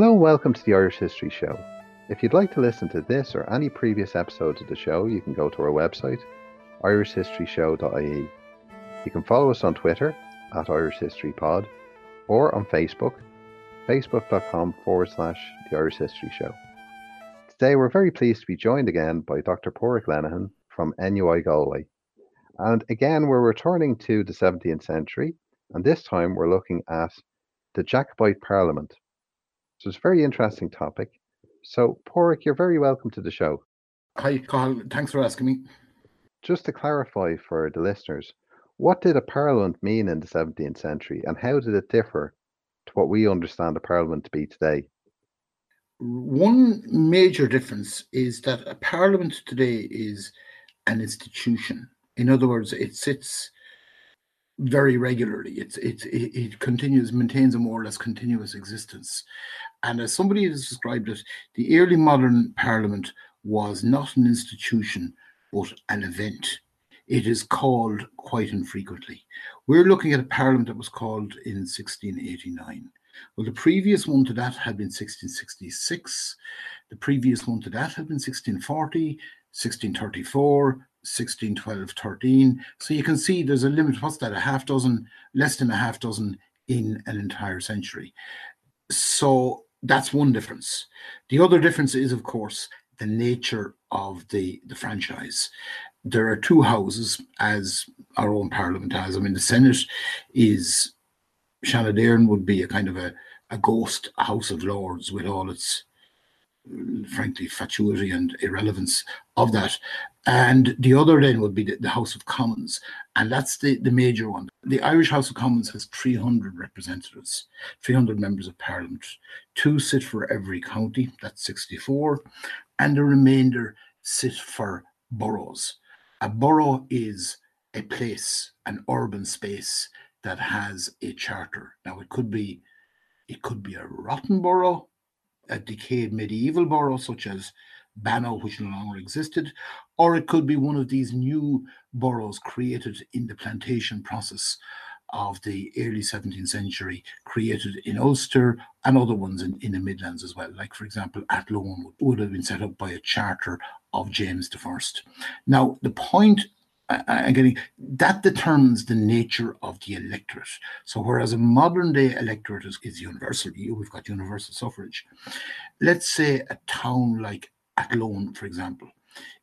Hello and welcome to the Irish History Show. If you'd like to listen to this or any previous episodes of the show, you can go to our website, irishhistoryshow.ie. You can follow us on Twitter at Irish History Pod or on Facebook, facebook.com forward slash the Irish History Show. Today we're very pleased to be joined again by Dr. Padraig Lenihan from NUI Galway. And again, we're returning to the 17th century, and this time we're looking at the Jacobite Parliament. So it's a very interesting topic. So, Padraig, you're very welcome to the show. Hi, Cathal. Thanks for asking me. Just to clarify for the listeners, what did a parliament mean in the 17th century and how did it differ to what we understand a parliament to be today? One major difference is that a parliament today is an institution. In other words, it sits very regularly. It's it, it it continues maintains a more or less continuous existence, and as somebody has described it, the early modern Parliament was not an institution but an event. It is called quite infrequently. We're looking at a Parliament that was called in 1689. Well, the previous one to that had been 1666. The previous one to that had been 1640, 1634, 16, 12, 13. So you can see there's a limit. What's that? A half dozen, less than a half dozen in an entire century. So that's one difference. The other difference is, of course, the nature of the, the franchise. There are two houses, as our own parliament has. I mean, the Senate is Shannon would be a kind of a, a ghost House of Lords with all its frankly fatuity and irrelevance of that. And the other then would be the, the, House of Commons, and that's the, the major one. The Irish House of Commons has 300 representatives, 300 members of Parliament. Two sit for every county, that's 64, and the remainder sit for boroughs. A borough is a place, an urban space that has a charter. Now it could be it could be a rotten borough, a decayed medieval borough such as Bannow, which no longer existed, or it could be one of these new boroughs created in the plantation process of the early 17th century, created in Ulster and other ones in, in the Midlands as well. Like, for example, Athlone would, would have been set up by a charter of James I. Now, the point I'm getting that determines the nature of the electorate. So, whereas a modern day electorate is, is universal, we've got universal suffrage. Let's say a town like Athlone, for example,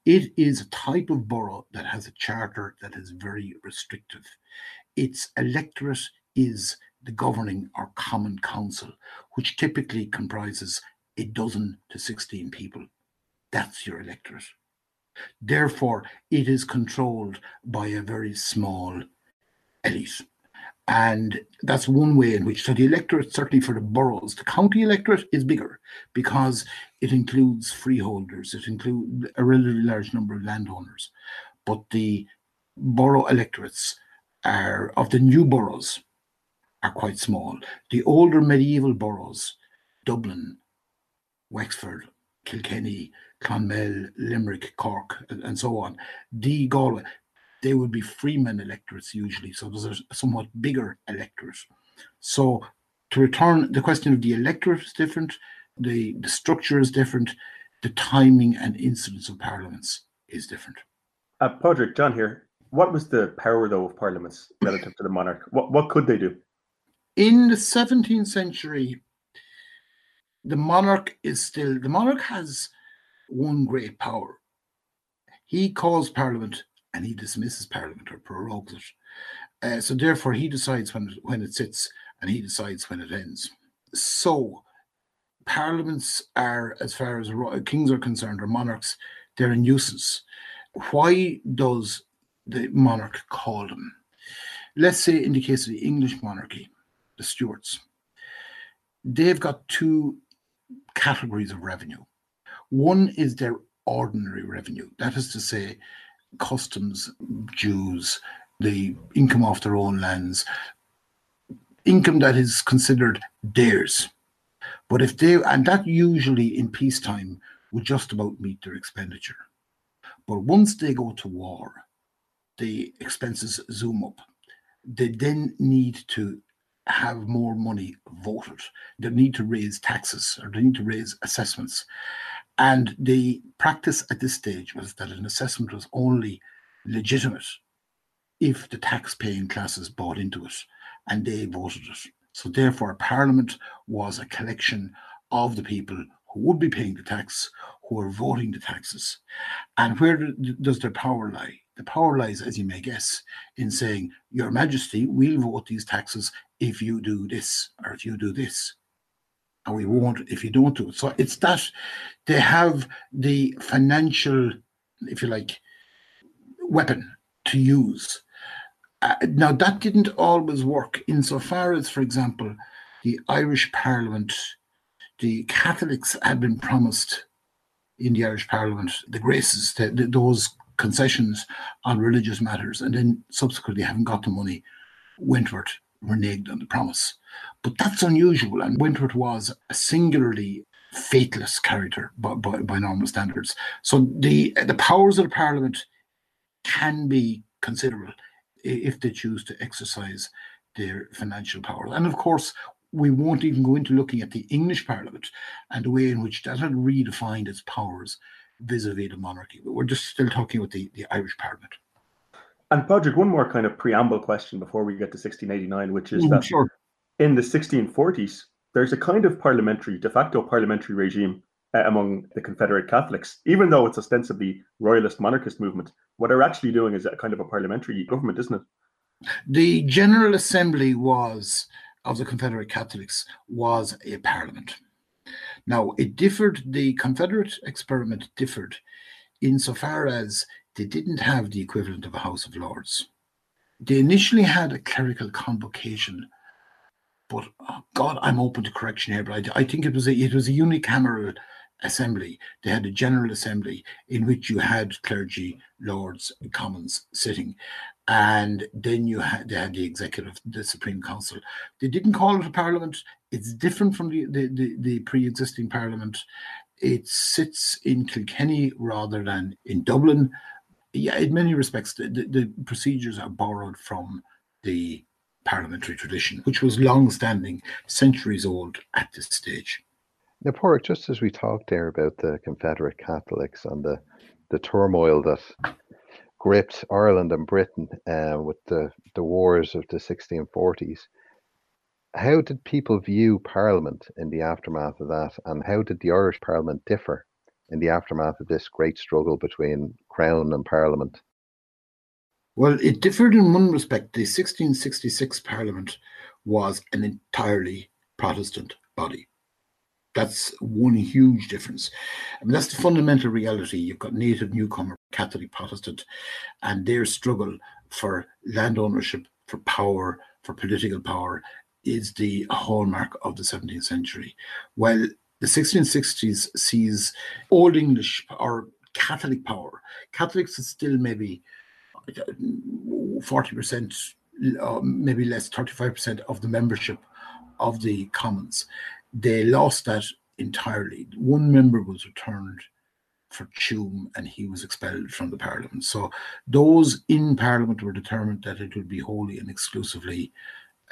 it is a type of borough that has a charter that is very restrictive. Its electorate is the governing or common council, which typically comprises a dozen to 16 people. That's your electorate. Therefore, it is controlled by a very small elite. And that's one way in which, so the electorate, certainly for the boroughs, the county electorate is bigger because it includes freeholders, it includes a relatively large number of landowners. But the borough electorates are of the new boroughs are quite small. The older medieval boroughs, Dublin, Wexford, Kilkenny, Clonmel, Limerick, Cork, and so on. The Galway, they would be freemen electorates usually. So there's a somewhat bigger electorate. So to return, the question of the electorate is different, the, the structure is different, the timing and incidence of parliaments is different. Uh, Padraig, John here. What was the power, though, of parliaments relative to the monarch? What, what could they do? In the 17th century, the monarch is still, the monarch has one great power. He calls Parliament and he dismisses Parliament or prorogues it. Uh, so therefore, he decides when it, when it sits and he decides when it ends. So parliaments are, as far as kings are concerned, or monarchs, they're a nuisance. Why does the monarch call them? Let's say, in the case of the English monarchy, the Stuarts, they've got two categories of revenue. One is their ordinary revenue, that is to say, customs dues, the income off their own lands, income that is considered theirs. But if they, and that usually in peacetime would just about meet their expenditure. But once they go to war, the expenses zoom up. They then need to have more money voted. They need to raise taxes or they need to raise assessments. And the practice at this stage was that an assessment was only legitimate if the tax paying classes bought into it and they voted it. So, therefore, Parliament was a collection of the people who would be paying the tax, who are voting the taxes. And where does their power lie? The power lies, as you may guess, in saying, Your Majesty, we'll vote these taxes if you do this or if you do this. And we won't if you don't do it. So it's that they have the financial, if you like, weapon to use. Uh, now, that didn't always work insofar as, for example, the Irish Parliament, the Catholics had been promised in the Irish Parliament the graces, the, the, those concessions on religious matters, and then subsequently, having got the money, Wentworth reneged on the promise. But that's unusual, and Wentworth was a singularly faithless character by, by, by normal standards. So the the powers of the Parliament can be considerable if they choose to exercise their financial powers. And of course, we won't even go into looking at the English Parliament and the way in which that had redefined its powers vis-a-vis the monarchy. But we're just still talking about the, the Irish Parliament. And Padraig, one more kind of preamble question before we get to 1689, which is mm, that sure. In the 1640s, there's a kind of parliamentary, de facto parliamentary regime uh, among the Confederate Catholics, even though it's ostensibly royalist monarchist movement. What they're actually doing is a kind of a parliamentary government, isn't it? The General Assembly was of the Confederate Catholics was a parliament. Now, it differed, the Confederate experiment differed insofar as they didn't have the equivalent of a House of Lords. They initially had a clerical convocation, but oh God, I'm open to correction here, but I, I think it was a, it was a unicameral assembly. They had a general assembly in which you had clergy, lords, and commons sitting, and then you had they had the executive, the Supreme Council. They didn't call it a parliament. It's different from the the, the, the pre-existing parliament. It sits in Kilkenny rather than in Dublin. Yeah, in many respects, the, the, the procedures are borrowed from the parliamentary tradition, which was long standing, centuries old at this stage. Now, Padraig, just as we talked there about the Confederate Catholics and the, the turmoil that gripped Ireland and Britain uh, with the, the wars of the 1640s, how did people view Parliament in the aftermath of that? And how did the Irish Parliament differ in the aftermath of this great struggle between Crown and Parliament? Well, it differed in one respect. The 1666 Parliament was an entirely Protestant body. That's one huge difference. I mean, that's the fundamental reality. You've got native newcomer, Catholic Protestant, and their struggle for land ownership, for power, for political power is the hallmark of the 17th century. While the 1660s sees Old English or Catholic power, Catholics is still maybe 40%, uh, maybe less, 35% of the membership of the Commons they lost that entirely. One member was returned for Tuam and he was expelled from the parliament. So those in parliament were determined that it would be wholly and exclusively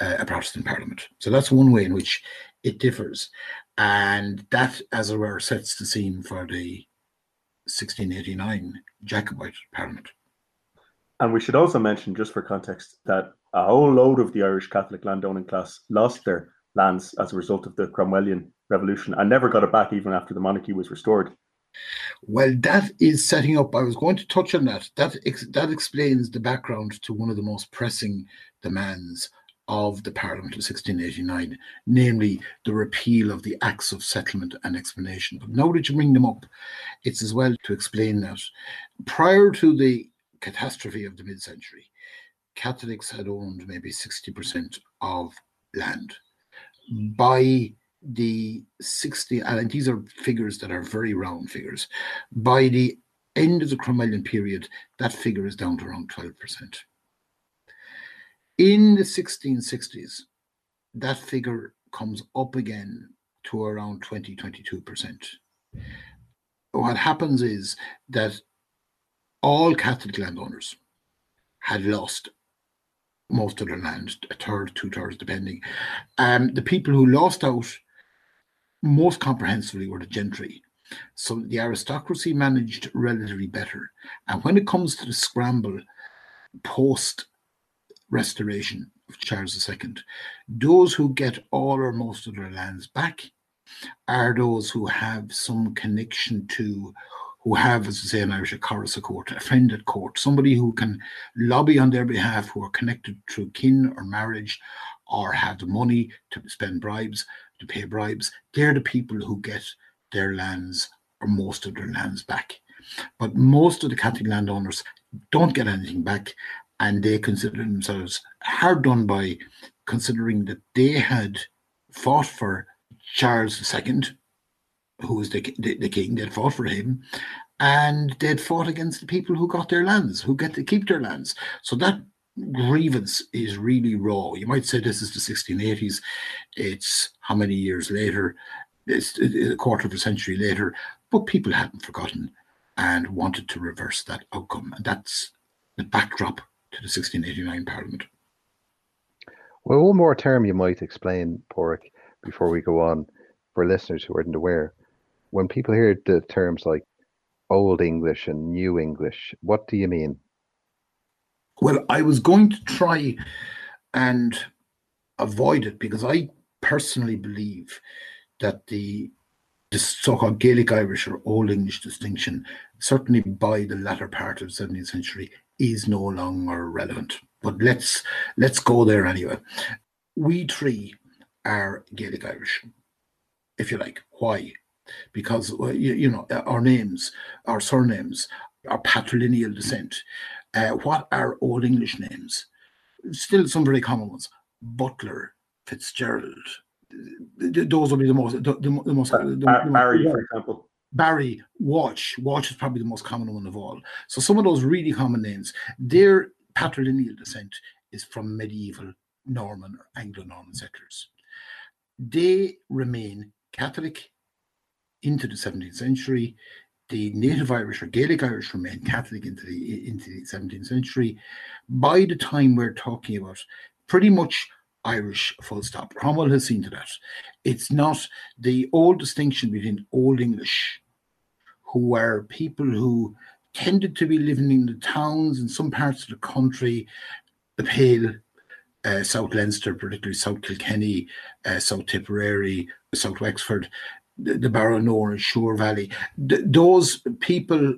uh, a Protestant parliament. So that's one way in which it differs. And that, as it were, sets the scene for the 1689 Jacobite parliament. And we should also mention, just for context, that a whole load of the Irish Catholic landowning class lost their lands as a result of the Cromwellian revolution and never got it back even after the monarchy was restored. Well, that is setting up. I was going to touch on that. That ex- that explains the background to one of the most pressing demands of the Parliament of 1689, namely the repeal of the Acts of Settlement and Explanation. But now that you bring them up, it's as well to explain that prior to the catastrophe of the mid-century, Catholics had owned maybe 60% of land by the 60, and these are figures that are very round figures, by the end of the Cromwellian period, that figure is down to around 12%. In the 1660s, that figure comes up again to around 20, 22%. What happens is that all Catholic landowners had lost most of their land, a third, two thirds, depending. Um, the people who lost out most comprehensively were the gentry. So the aristocracy managed relatively better. And when it comes to the scramble post restoration of Charles II, those who get all or most of their lands back are those who have some connection to who have, as I say in Irish, a chorus court, a friend at court, somebody who can lobby on their behalf, who are connected through kin or marriage, or have the money to spend bribes, to pay bribes. They're the people who get their lands or most of their lands back. But most of the Catholic landowners don't get anything back, and they consider themselves hard done by, considering that they had fought for Charles II who was the, the, the king, they'd fought for him, and they'd fought against the people who got their lands, who get to keep their lands. So that grievance is really raw. You might say this is the 1680s. It's how many years later? It's a quarter of a century later, but people hadn't forgotten and wanted to reverse that outcome. And that's the backdrop to the 1689 Parliament. Well, one more term you might explain, Padraig, before we go on, for listeners who aren't aware when people hear the terms like Old English and New English, what do you mean? Well, I was going to try and avoid it because I personally believe that the, the so-called Gaelic Irish or Old English distinction, certainly by the latter part of the 17th century, is no longer relevant. But let's let's go there anyway. We three are Gaelic Irish, if you like. Why? Because uh, you, you, know our names, our surnames, our patrilineal descent. Uh, what are Old English names? Still some very common ones: Butler, Fitzgerald. Those will be the most. The, the, most. The, the, Barry, for example. Barry, Walsh. Walsh is probably the most common one of all. So some of those really common names, their patrilineal descent is from medieval Norman or Anglo-Norman settlers. They remain Catholic into the 17th century. The native Irish or Gaelic Irish remained Catholic into the into the 17th century. By the time we're talking about pretty much Irish full stop. Cromwell has seen to that. It's not the old distinction between Old English, who were people who tended to be living in the towns in some parts of the country, the Pale, uh, South Leinster, particularly South Kilkenny, uh, South Tipperary, South Wexford, the, the Barrow and Suir Valley, th- those people,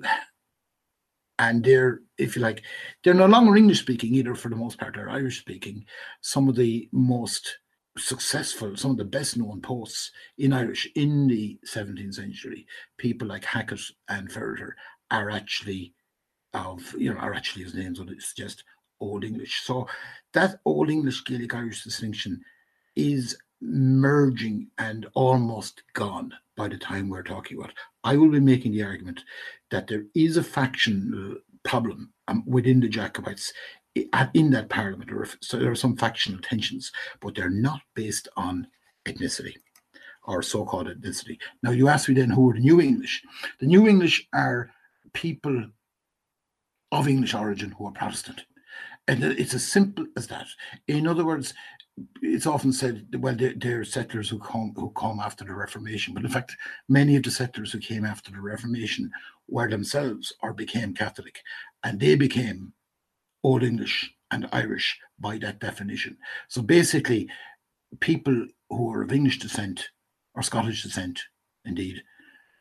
and they're, if you like, they're no longer English speaking either, for the most part, they're Irish speaking. Some of the most successful, some of the best known posts in Irish in the 17th century, people like Hackett and Ferreter are actually of, you know, are actually his names would suggest Old English. So that Old English Gaelic Irish distinction is merging and almost gone by the time we're talking about. I will be making the argument that there is a factional problem um, within the Jacobites in that parliament, so there are some factional tensions, but they're not based on ethnicity or so-called ethnicity. Now you ask me then who are the New English? The New English are people of English origin who are Protestant. And it's as simple as that. In other words, it's often said, well, they're, settlers who come who come after the Reformation, but in fact, many of the settlers who came after the Reformation were themselves or became Catholic, and they became Old English and Irish by that definition. So basically, people who are of English descent or Scottish descent, indeed,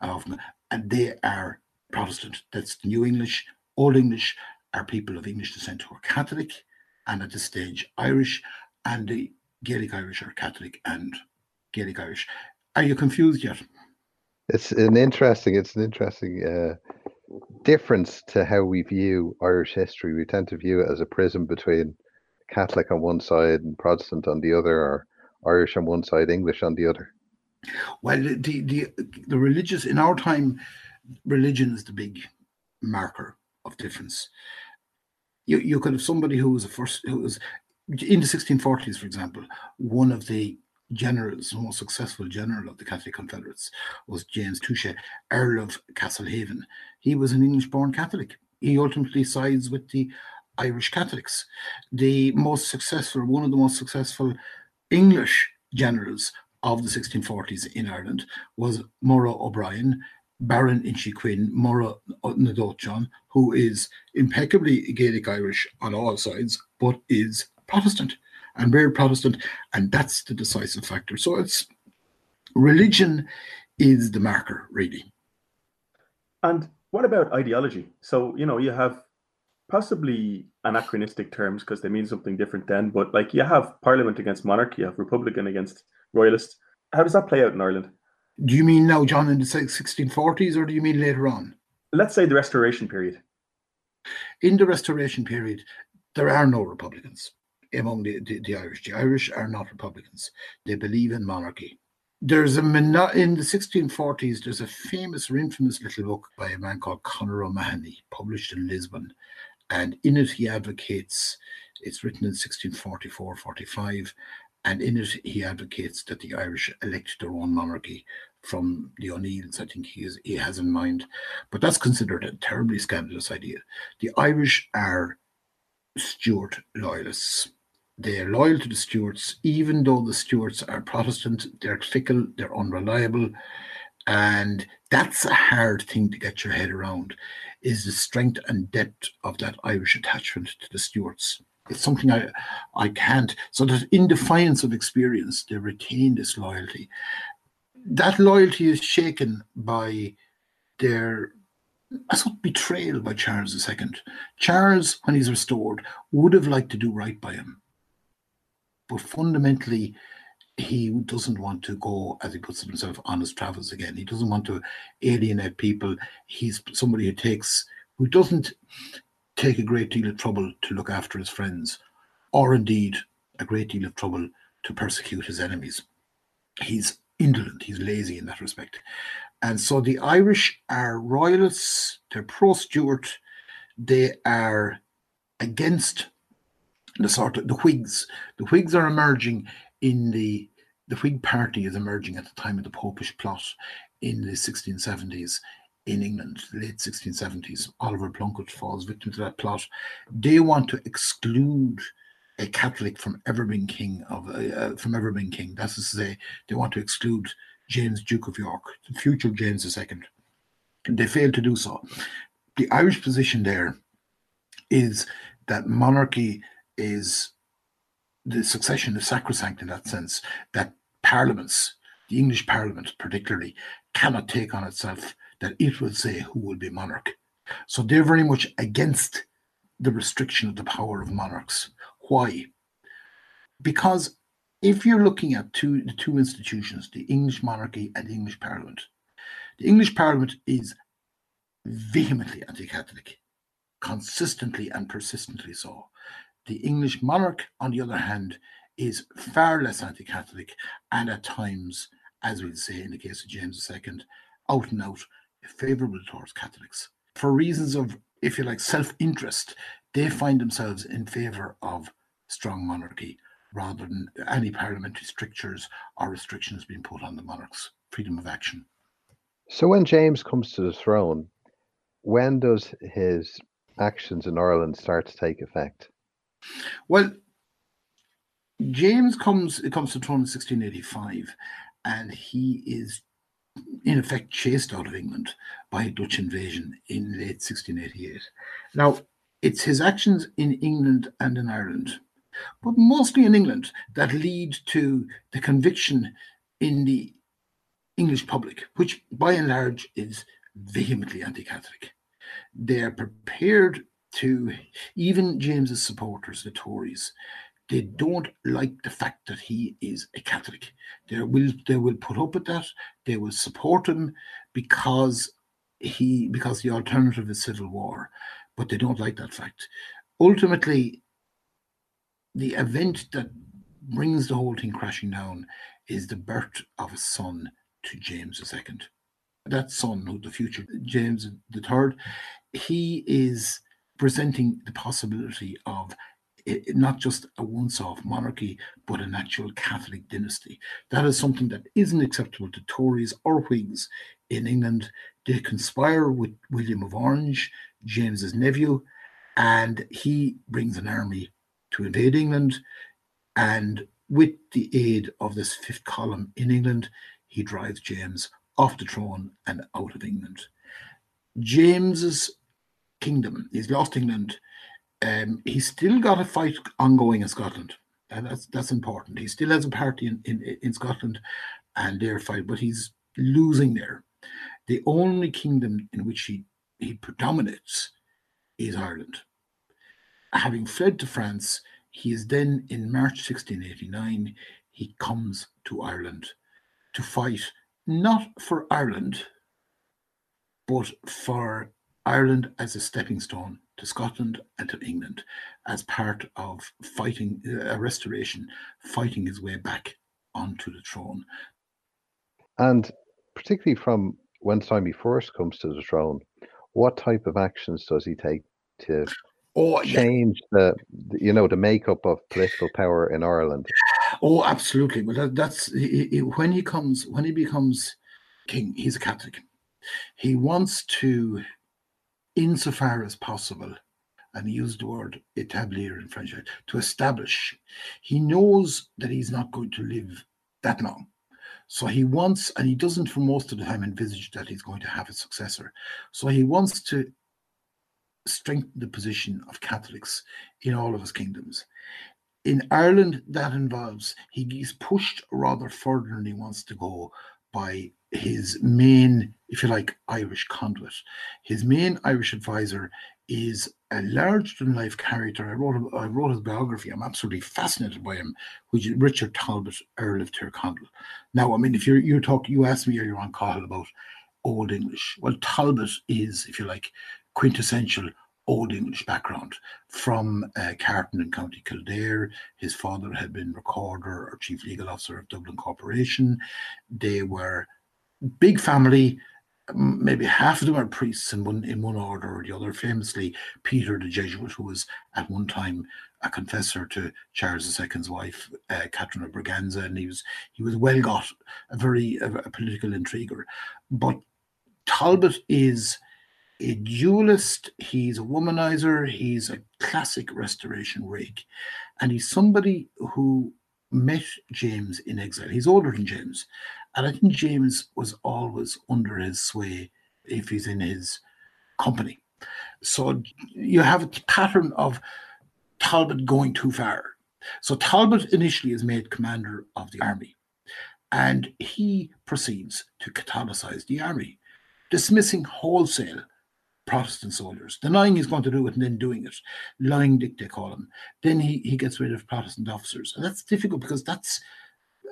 often, and they are Protestant. That's New English. Old English are people of English descent who are Catholic, and at this stage Irish and the Gaelic Irish are Catholic and Gaelic Irish. Are you confused yet? It's an interesting. It's an interesting uh, difference to how we view Irish history. We tend to view it as a prism between Catholic on one side and Protestant on the other, or Irish on one side, English on the other. Well, the the the religious in our time, religion is the big marker of difference. You you could have somebody who was a first who was in the 1640s, for example, one of the generals, the most successful general of the Catholic Confederates, was James Touchet, Earl of Castlehaven. He was an English born Catholic. He ultimately sides with the Irish Catholics. The most successful, one of the most successful English generals of the 1640s in Ireland was Murrogh O'Brien, Baron Inchiquin, Murrogh na who is impeccably Gaelic Irish on all sides, but is Protestant and very Protestant, and that's the decisive factor. So it's religion is the marker, really. And what about ideology? So, you know, you have possibly anachronistic terms because they mean something different then, but like you have Parliament against monarchy, you have Republican against Royalist. How does that play out in Ireland? Do you mean now, John, in the 1640s, or do you mean later on? Let's say the Restoration period. In the Restoration period, there are no Republicans among the, the, the Irish. The Irish are not Republicans. They believe in monarchy. There's a in the 1640s there's a famous or infamous little book by a man called Conor O'Mahony published in Lisbon. And in it he advocates it's written in 1644 45 and in it he advocates that the Irish elect their own monarchy from the O'Neills. I think he is he has in mind. But that's considered a terribly scandalous idea. The Irish are Stuart loyalists they're loyal to the Stuarts, even though the Stuarts are Protestant, they're fickle, they're unreliable. And that's a hard thing to get your head around, is the strength and depth of that Irish attachment to the Stuarts. It's something I I can't. So that in defiance of experience, they retain this loyalty. That loyalty is shaken by their I thought betrayal by Charles II. Charles, when he's restored, would have liked to do right by him but fundamentally, he doesn't want to go, as he puts it himself, on his travels again. He doesn't want to alienate people. He's somebody who takes, who doesn't take a great deal of trouble to look after his friends, or indeed a great deal of trouble to persecute his enemies. He's indolent, he's lazy in that respect. And so the Irish are royalists, they're pro Stuart, they are against the sort of the Whigs. The Whigs are emerging in the the Whig Party is emerging at the time of the Popish plot in the 1670s in England, late 1670s. Oliver Plunkett falls victim to that plot. They want to exclude a Catholic from ever being king of uh, uh from ever being king. That's to say, they want to exclude James Duke of York, the future James II. They failed to do so. The Irish position there is that monarchy is the succession is sacrosanct in that sense that parliaments, the English Parliament particularly, cannot take on itself that it will say who will be monarch. So they're very much against the restriction of the power of monarchs. Why? Because if you're looking at two the two institutions, the English monarchy and the English Parliament, the English Parliament is vehemently anti-Catholic, consistently and persistently so. The English monarch, on the other hand, is far less anti Catholic and at times, as we'll say in the case of James II, out and out favourable towards Catholics. For reasons of, if you like, self interest, they find themselves in favour of strong monarchy rather than any parliamentary strictures or restrictions being put on the monarch's freedom of action. So when James comes to the throne, when does his actions in Ireland start to take effect? Well, James comes it comes to throne in 1685, and he is in effect chased out of England by a Dutch invasion in late 1688. Now, it's his actions in England and in Ireland, but mostly in England, that lead to the conviction in the English public, which by and large is vehemently anti Catholic. They're prepared to even James's supporters, the Tories, they don't like the fact that he is a Catholic. They will they will put up with that. They will support him because he because the alternative is civil war, but they don't like that fact. Ultimately, the event that brings the whole thing crashing down is the birth of a son to James II. That son, who the future James III, he is presenting the possibility of it, not just a once off monarchy, but an actual Catholic dynasty. That is something that isn't acceptable to Tories or Whigs in England. They conspire with William of Orange, James's nephew, And he brings an army to invade England. And with the aid of this fifth column in England, he drives James off the throne and out of England. James's kingdom, he's lost England. Um, he's still got a fight ongoing in Scotland. And that's that's important. He still has a party in, in, in Scotland and their fight, but he's losing there. The only kingdom in which he, he predominates is Ireland. Having fled to France, he is then in March 1689, he comes to Ireland to fight not for Ireland, but for Ireland as a stepping stone to Scotland and to England as part of fighting a uh, restoration, fighting his way back onto the throne. And particularly from when Simon first comes to the throne, what type of actions does he take to oh, change yeah. the you know the makeup of political power in Ireland? Oh, absolutely. But that, that's he, he, when he comes when he becomes king. He's a Catholic. He wants to, insofar as possible, and he used the word établir in French, to establish. He knows that he's not going to live that long. So he wants, and he doesn't for most of the time envisage that he's going to have a successor. So he wants to strengthen the position of Catholics in all of his kingdoms. In Ireland, that involves he he's pushed rather further than he wants to go by his main, if you like, Irish conduit. His main Irish advisor is a larger than life character. I wrote I wrote his biography. I'm absolutely fascinated by him, which is Richard Talbot, Earl of Tyrconnell. Now, I mean, if you're you talk, you asked me earlier on, Cathal, about Old English. Well, Talbot is, if you like, quintessential Old English background from uh, Carton in County Kildare. His father had been recorder or chief legal officer of Dublin Corporation. They were big family. Maybe half of them are priests in one in one order or the other. Famously, Peter the Jesuit, who was at one time a confessor to Charles II's wife, uh, Catherine of Braganza, and he was he was well got, a very a, a political intriguer. But Talbot is a duellist, he's a womanizer, he's a classic restoration rake, and he's somebody who met James in exile. He's older than James, and I think James was always under his sway if he's in his company. So you have a pattern of Talbot going too far. So Talbot initially is made commander of the army, and he proceeds to Catholicize the army, dismissing wholesale Protestant soldiers, denying he's going to do it and then doing it, lying dick they call him. Then he, he gets rid of Protestant officers. And that's difficult because that's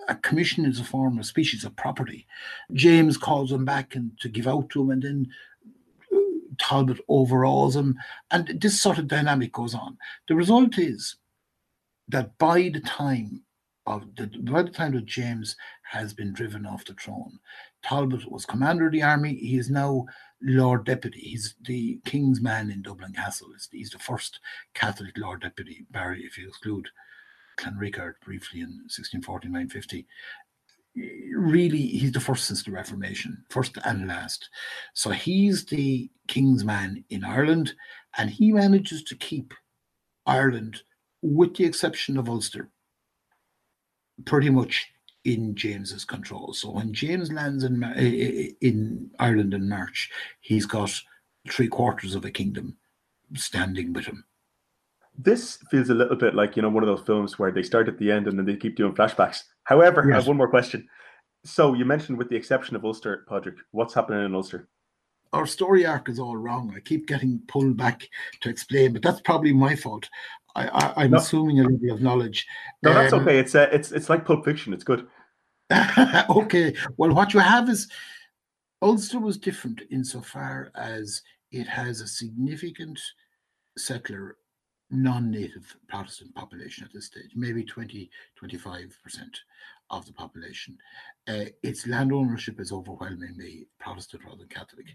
a commission is a form of species of property. James calls him back and to give out to him, and then Talbot overawes him, and this sort of dynamic goes on. The result is that by the time of the by the time that James has been driven off the throne, Talbot was commander of the army. He is now Lord Deputy. He's the King's man in Dublin Castle. He's the first Catholic Lord Deputy, Barry, if you exclude Clanricarde briefly in 1649 50. Really, he's the first since the Reformation, first and last. So he's the King's man in Ireland, and he manages to keep Ireland, with the exception of Ulster, pretty much in James's control. So when James lands in in Ireland in March, he's got three quarters of a kingdom standing with him. This feels a little bit like you know one of those films where they start at the end and then they keep doing flashbacks. However, yes. I have one more question. So you mentioned, with the exception of Ulster, Padraig, what's happening in Ulster? Our story arc is all wrong. I keep getting pulled back to explain, but that's probably my fault. I, am no. assuming a level of knowledge. No, that's um, okay. It's uh, it's it's like Pulp Fiction. It's good. okay. Well, what you have is Ulster was different insofar as it has a significant settler non-native Protestant population at this stage, maybe 20, 25% of the population. Uh, its land ownership is overwhelmingly Protestant rather than Catholic.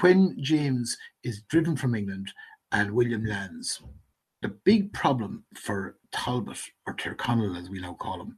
When James is driven from England and William lands, the big problem for Talbot, or Tyrconnell as we now call him,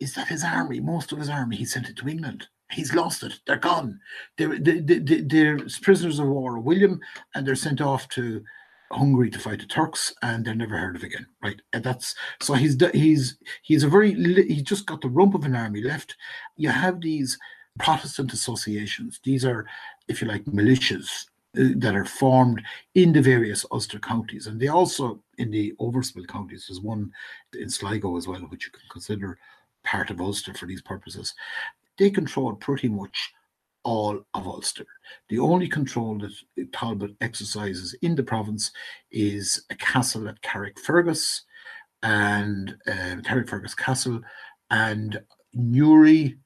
is that his army, most of his army, he sent it to England. He's lost it. They're gone. They're, they're, they're prisoners of war. William, and they're sent off to Hungary to fight the Turks, and they're never heard of again. Right, and that's so he's he's he's a very he just got the rump of an army left. You have these Protestant associations. These are, if you like, militias that are formed in the various Ulster counties, and they also in the Overspuil counties. There's one in Sligo as well, which you can consider part of Ulster for these purposes. They control pretty much all of Ulster. The only control that Talbot exercises in the province is a castle at Carrickfergus and uh, Carrickfergus Castle and Newry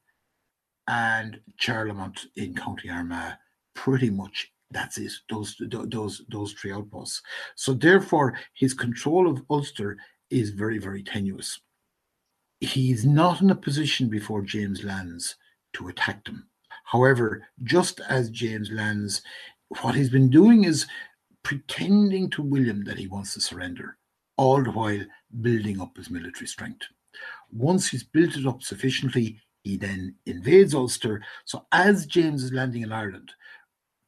and Charlemont in County Armagh. Pretty much that's it. Those those those three outposts. So therefore, his control of Ulster is very very tenuous. He's not in a position before James lands to attack them However, just as James lands, what he's been doing is pretending to William that he wants to surrender, all the while building up his military strength. Once he's built it up sufficiently, he then invades Ulster. So as James is landing in Ireland,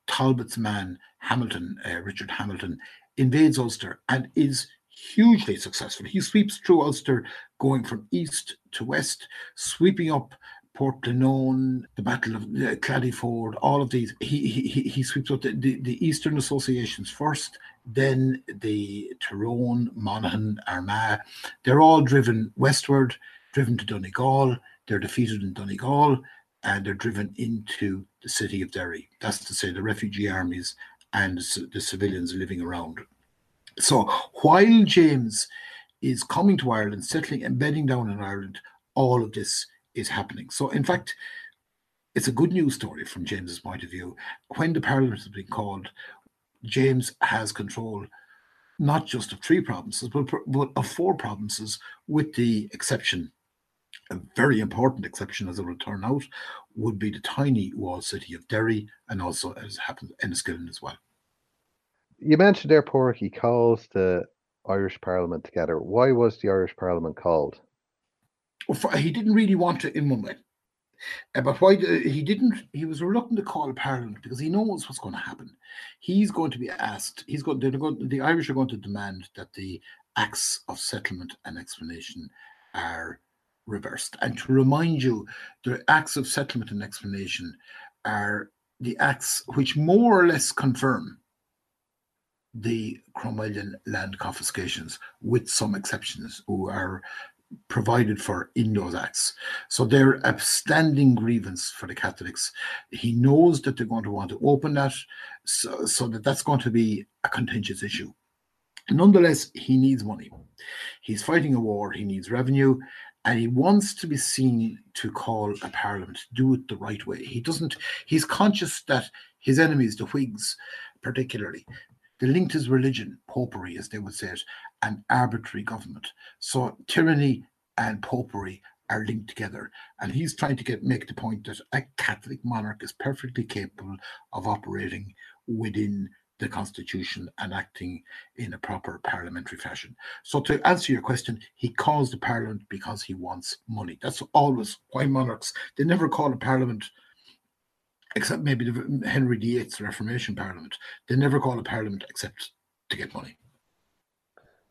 Talbot's man, Hamilton, uh, Richard Hamilton, invades Ulster and is hugely successful. He sweeps through Ulster, going from east to west, sweeping up Port Portglenone, the Battle of uh, Cladyford, all of these. He he he sweeps up the, the, the, Eastern associations first, then the Tyrone, Monaghan, Armagh. They're all driven westward, driven to Donegal. They're defeated in Donegal, and they're driven into the city of Derry. That's to say, the refugee armies and the civilians living around. So while James is coming to Ireland, settling and bedding down in Ireland, all of this is happening. So, in fact, it's a good news story from James's point of view. When the Parliament has been called, James has control not just of three provinces, but, but of four provinces, with the exception, a very important exception as it will turn out, would be the tiny walled city of Derry and also, as happens, Enniskillen as well. You mentioned there, Padraig, he calls the Irish Parliament together. Why was the Irish Parliament called? well, he didn't really want to in one way. Uh, but why he didn't, he was reluctant to call Parliament because he knows what's going to happen. He's going to be asked. He's going. They're going. The Irish are going to demand that the acts of settlement and explanation are reversed. And to remind you, the acts of settlement and explanation are the acts which more or less confirm the Cromwellian land confiscations, with some exceptions, who are provided for in those acts. So they're a standing grievance for the Catholics. He knows that they're going to want to open that, so, so that that's going to be a contentious issue. Nonetheless, he needs money. He's fighting a war, he needs revenue, and he wants to be seen to call a parliament, do it the right way. He doesn't, he's conscious that his enemies, the Whigs particularly, they linked his religion, popery, as they would say it, and arbitrary government. So tyranny and popery are linked together. And he's trying to get make the point that a Catholic monarch is perfectly capable of operating within the constitution and acting in a proper parliamentary fashion. So to answer your question, he calls the parliament because he wants money. That's always why monarchs they never call a parliament except maybe the Henry VIII's Reformation Parliament. They never call a parliament except to get money.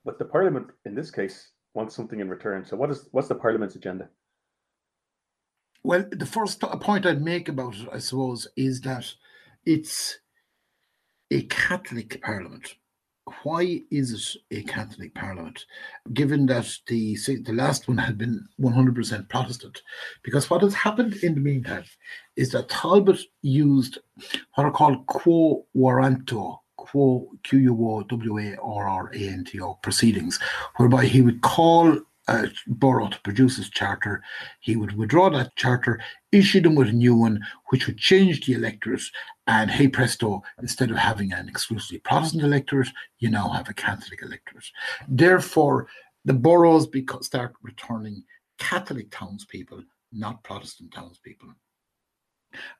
But the parliament, in this case, wants something in return. So, what is what's the parliament's agenda? Well, the first point I'd make about it, I suppose, is that it's a Catholic parliament. Why is it a Catholic parliament, given that the the last one had been 100% Protestant? Because what has happened in the meantime is that Talbot used what are called quo warranto quo Q-U-O-W-A-R-R-A-N-T-O proceedings, whereby he would call Uh, a borough to produce his charter. He would withdraw that charter, issue them with a new one, which would change the electorate. And hey presto, instead of having an exclusively Protestant electorate, you now have a Catholic electorate. Therefore, the boroughs beca- start returning Catholic townspeople, not Protestant townspeople.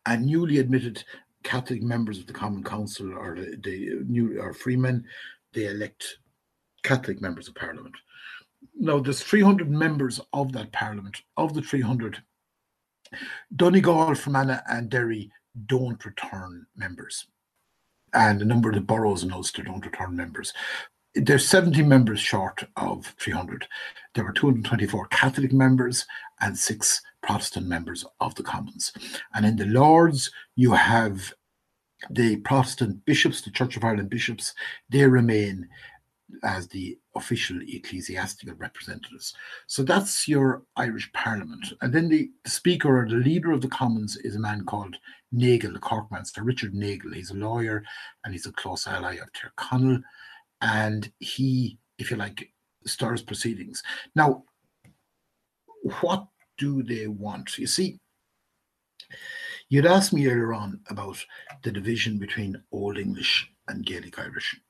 And newly admitted Catholic members of the Common Council or the, the new or freemen, they elect Catholic members of Parliament. Now, there's 300 members of that Parliament. Of the 300, Donegal, Fermanagh, and Derry don't return members. and a number of the boroughs in Ulster don't return members. There's 70 members short of 300. There were 224 Catholic members and six Protestant members of the Commons. And in the Lords, you have the Protestant bishops, the Church of Ireland bishops, they remain as the official ecclesiastical representatives. So that's your Irish Parliament. And then the, the Speaker or the leader of the Commons is a man called Nagle, the Corkmaster, Richard Nagle. He's a lawyer and he's a close ally of Tyrconnell. And he, if you like, stirs proceedings. Now, what do they want? You see, you'd asked me earlier on about the division between Old English and Gaelic Irish.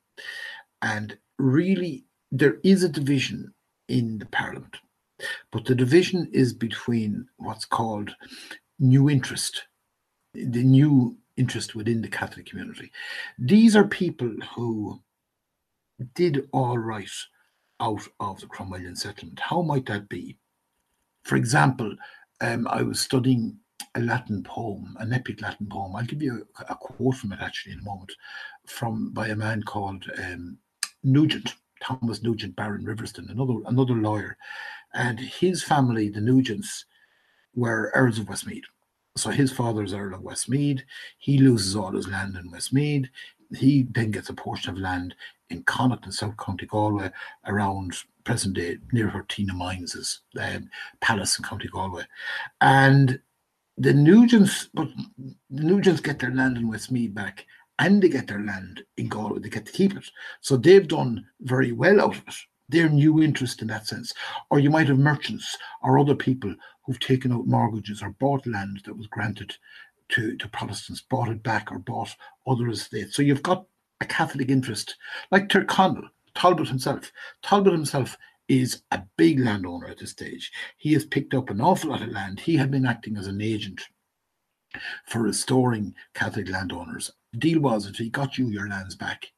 And really, there is a division in the Parliament, but the division is between what's called new interest, the new interest within the Catholic community. These are people who did all right out of the Cromwellian settlement. How might that be? For example, um, I was studying a Latin poem, an epic Latin poem. I'll give you a, a, quote from it actually in a moment, from by a man called um, Nugent, Thomas Nugent, Baron Riverston, another another lawyer, and his family, the Nugents, were Earls of Westmeath. So his father's Earl of Westmeath. He loses all his land in Westmeath. He then gets a portion of land in Connacht in South County Galway around present day near where Tynagh Mines is, um, Pallas in County Galway. And the Nugents, but the Nugents get their land in Westmeath back and they get their land in Galway, they get to keep it. So they've done very well out of it. Their new interest in that sense. Or you might have merchants or other people who've taken out mortgages or bought land that was granted to, to Protestants, bought it back or bought other estates. So you've got a Catholic interest, like Tyrconnell, Talbot himself. Talbot himself is a big landowner at this stage. He has picked up an awful lot of land. He had been acting as an agent for restoring Catholic landowners. The deal was if he got you your lands back,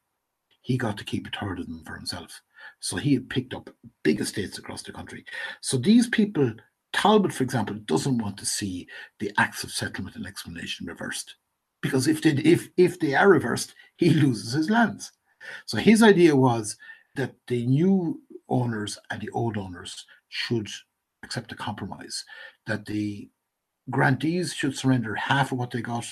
he got to keep a third of them for himself. So he had picked up big estates across the country. So these people, Talbot, for example, doesn't want to see the acts of settlement and explanation reversed. Because if they if if they are reversed, he loses his lands. So his idea was that the new owners and the old owners should accept a compromise, that the grantees should surrender half of what they got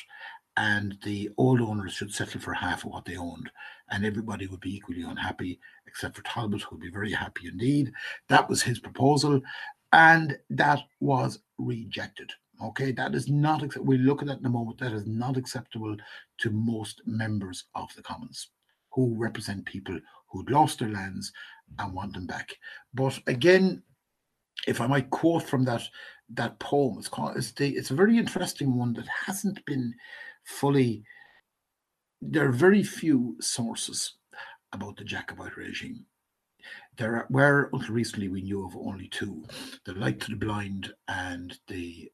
and the old owners should settle for half of what they owned and everybody would be equally unhappy except for talbot who would be very happy indeed that was his proposal and that was rejected okay that is not we look at that in a moment that is not acceptable to most members of the commons who represent people who'd lost their lands and want them back but again if i might quote from that that poem. It's called. It's the. It's a very interesting one that hasn't been fully. There are very few sources about the Jacobite regime. There were until recently we knew of only two: the Light to the Blind and the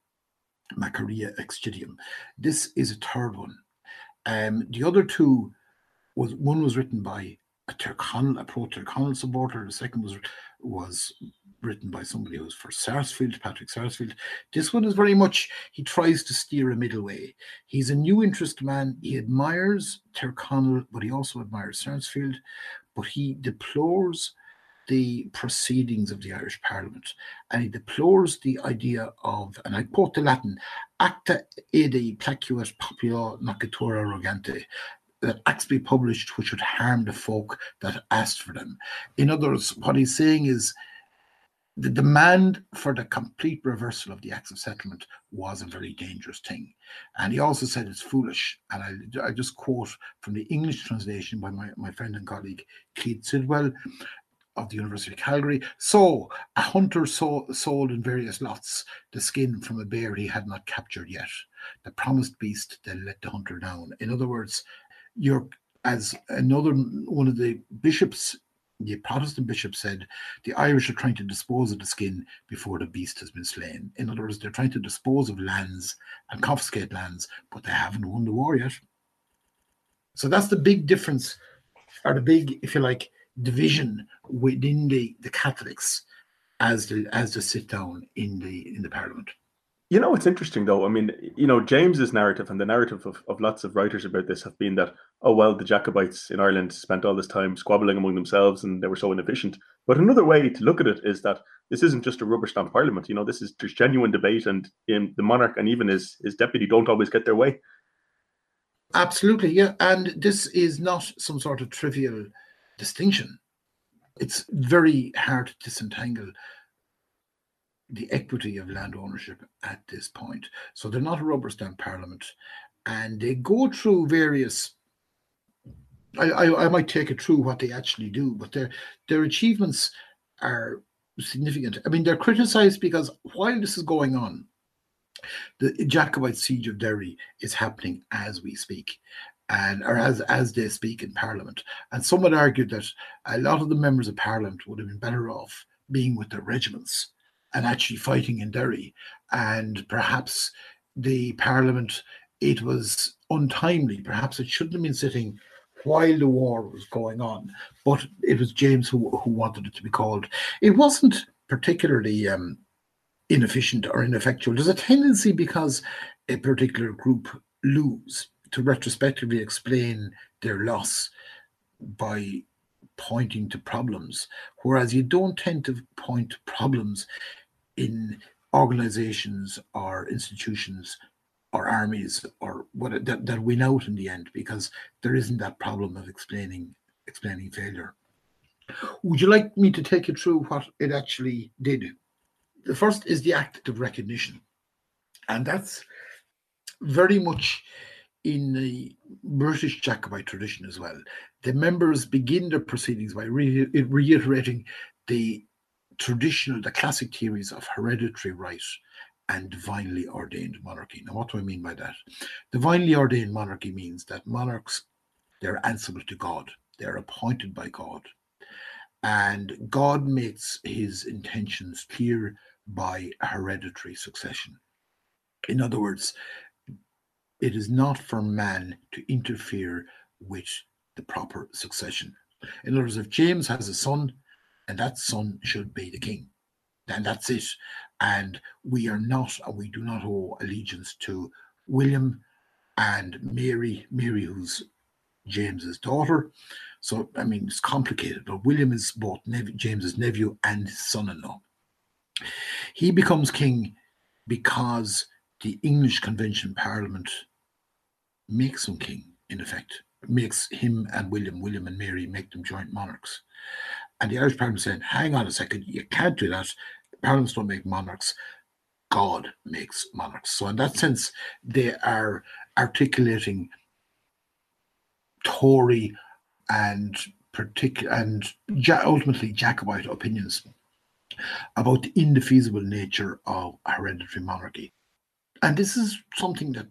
Macaria Excidium. This is a third one. Um, the other two was one was written by a Tyrconnell, a pro Tyrconnell supporter. The second was was written by somebody who's for Sarsfield, Patrick Sarsfield. This one is very much, he tries to steer a middle way. He's a new interest man. He admires Tyrconnell, but he also admires Sarsfield, but he deplores the proceedings of the Irish Parliament and he deplores the idea of, and I quote the Latin, acta ede placuit popula nacitura rogante, that acts be published which would harm the folk that asked for them. In other words, what he's saying is the demand for the complete reversal of the acts of settlement was a very dangerous thing. And he also said it's foolish. And I, I just quote from the English translation by my, my friend and colleague Keith Sidwell of the University of Calgary. So a hunter saw, sold in various lots the skin from a bear he had not captured yet. The promised beast then let the hunter down. In other words, you're as another one of the bishops the Protestant bishop said the Irish are trying to dispose of the skin before the beast has been slain. In other words, they're trying to dispose of lands and confiscate lands, but they haven't won the war yet. So that's the big difference, or the big, if you like, division within the, the Catholics as the as they sit down in the in the Parliament. You know, it's interesting though. I mean, you know, James's narrative and the narrative of, of lots of writers about this have been that, oh, well, the Jacobites in Ireland spent all this time squabbling among themselves and they were so inefficient. But another way to look at it is that this isn't just a rubber stamp parliament. You know, this is there's genuine debate and in the monarch and even his, his deputy don't always get their way. Absolutely, yeah. And this is not some sort of trivial distinction. It's very hard to disentangle the equity of land ownership at this point. So they're not a rubber stamp parliament, and they go through various. I, I, I might take it through what they actually do, but their their achievements are significant. I mean, they're criticised because while this is going on, the Jacobite siege of Derry is happening as we speak, and or as as they speak in Parliament. And some would argue that a lot of the members of Parliament would have been better off being with their regiments and actually fighting in Derry. And perhaps the Parliament, it was untimely. Perhaps it shouldn't have been sitting while the war was going on, but it was James who, who wanted it to be called. It wasn't particularly um, inefficient or ineffectual. There's a tendency because a particular group lose to retrospectively explain their loss by pointing to problems, whereas you don't tend to point to problems in organizations or institutions or armies or what that, that win out in the end because there isn't that problem of explaining explaining failure. Would you like me to take you through what it actually did? The first is the act of recognition, and that's very much in the British Jacobite tradition as well. The members begin their proceedings by re- reiterating the traditional, the classic theories of hereditary right and divinely ordained monarchy. Now, what do I mean by that? Divinely ordained monarchy means that monarchs, they're answerable to God, they're appointed by God. And God makes his intentions clear by hereditary succession. In other words, it is not for man to interfere with the proper succession. In other words, if James has a son, and that son should be the king. And that's it. And we are not, and we do not owe allegiance to William and Mary, Mary, who's James's daughter. So, I mean, it's complicated, but William is both James's nephew and son in law. He becomes king because the English Convention Parliament makes him king, in effect, makes him and William, William and Mary, make them joint monarchs. And the Irish Parliament said, hang on a second, you can't do that. Parliaments don't make monarchs. God makes monarchs. So, in that sense, they are articulating Tory and particular and ultimately Jacobite opinions about the indefeasible nature of hereditary monarchy. And this is something that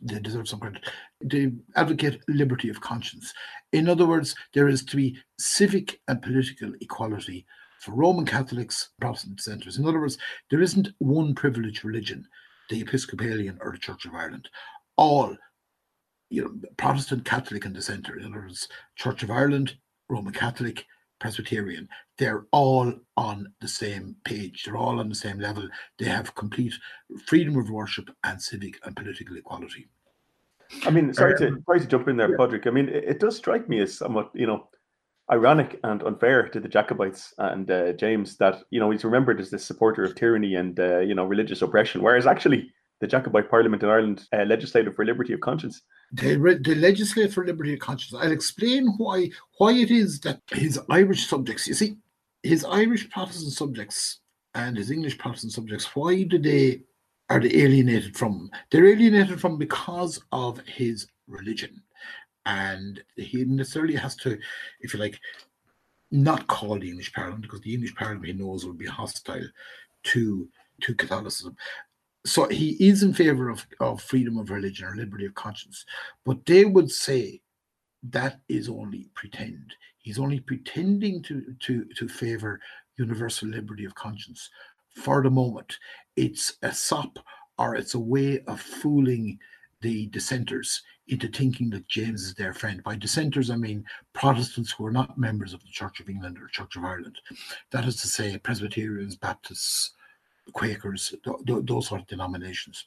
they deserve some credit. They advocate liberty of conscience. In other words, there is to be civic and political equality for Roman Catholics, Protestant dissenters. In other words, there isn't one privileged religion, the Episcopalian or the Church of Ireland. All, you know, Protestant, Catholic, and dissenter. In other words, Church of Ireland, Roman Catholic, Presbyterian, they're all on the same page. They're all on the same level. They have complete freedom of worship and civic and political equality. I mean, sorry to sorry to jump in there, Padraig. I mean, it, it, does strike me as somewhat, you know, ironic and unfair to the Jacobites and uh, James that you know he's remembered as this supporter of tyranny and uh, you know religious oppression, whereas actually the Jacobite Parliament in Ireland uh, legislated for liberty of conscience. They, re- they legislate for liberty of conscience. I'll explain why why it is that his Irish subjects, you see, his Irish Protestant subjects and his English Protestant subjects, why do they are they alienated from? They're alienated from because of his religion. And he necessarily has to, if you like, not call the English Parliament because the English Parliament he knows will be hostile to to Catholicism so he is in favor of, of freedom of religion or liberty of conscience, but they would say that is only pretend. He's only pretending to to to favor universal liberty of conscience for the moment. It's a sop or it's a way of fooling the dissenters into thinking that James is their friend. By dissenters, I mean Protestants who are not members of the Church of England or Church of Ireland. That is to say, Presbyterians, Baptists, Quakers, th- th- those sort of denominations.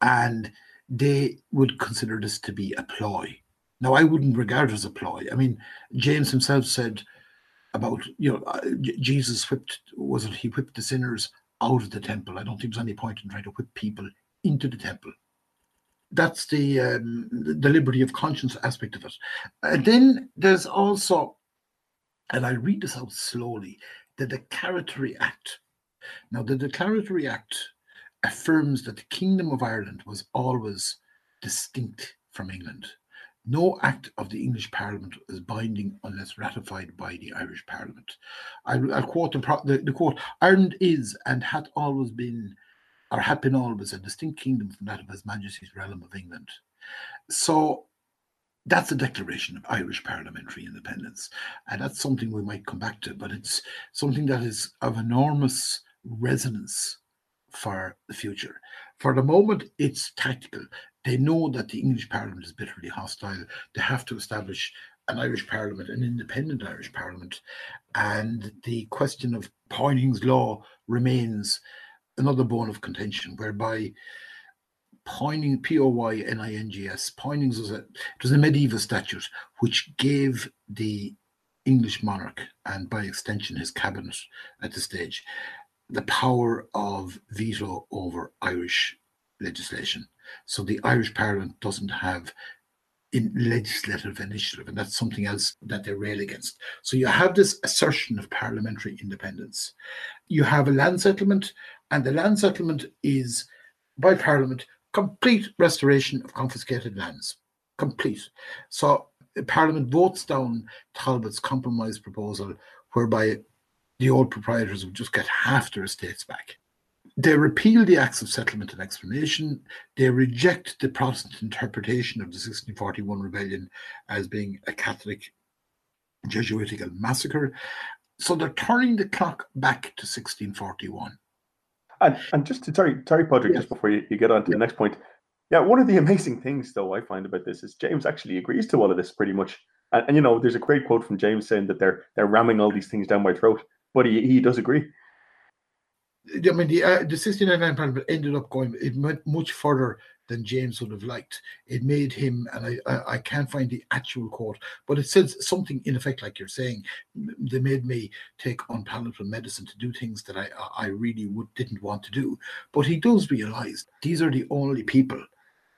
And they would consider this to be a ploy. Now, I wouldn't regard it as a ploy. I mean, James himself said about, you know, uh, Jesus whipped, was it, he whipped the sinners out of the temple. I don't think there's any point in trying to whip people into the temple. That's the um, the liberty of conscience aspect of it. And then there's also, and I'll read this out slowly, that the Declaratory Act. Now, the Declaratory Act affirms that the Kingdom of Ireland was always distinct from England. No act of the English Parliament is binding unless ratified by the Irish Parliament. I'll, I'll quote the, the, the, quote Ireland is and hath always been, or had been always, a distinct kingdom from that of His Majesty's realm of England. So that's a declaration of Irish parliamentary independence. And that's something we might come back to, but it's something that is of enormous resonance for the future. For the moment, it's tactical. They know that the English Parliament is bitterly hostile. They have to establish an Irish Parliament, an independent Irish Parliament. And the question of Poyning's law remains another bone of contention, whereby Poyning, P O Y N I N G S, Poynings was a, it was a medieval statute which gave the English monarch and by extension his cabinet at the stage the power of veto over Irish legislation. So the Irish Parliament doesn't have in legislative initiative, and that's something else that they rail against. So you have this assertion of parliamentary independence. You have a land settlement, and the land settlement is by Parliament complete restoration of confiscated lands. Complete. So Parliament votes down Talbot's compromise proposal, whereby the old proprietors would just get half their estates back. They repeal the Acts of Settlement and Explanation. They reject the Protestant interpretation of the 1641 rebellion as being a Catholic Jesuitical massacre. So they're turning the clock back to 1641. And, and just to, sorry, sorry, Padraig, yes. just before you, you get on to yeah. the next point. Yeah, one of the amazing things, though, I find about this is James actually agrees to all of this pretty much. And, and you know, there's a great quote from James saying that they're they're ramming all these things down my throat but he, he does agree. I mean, the uh, the 69 Parliament ended up going it went much further than James would have liked. It made him, and I, I, I can't find the actual quote, but it says something in effect like you're saying. They made me take unpalatable medicine to do things that I I really would didn't want to do. But he does realize these are the only people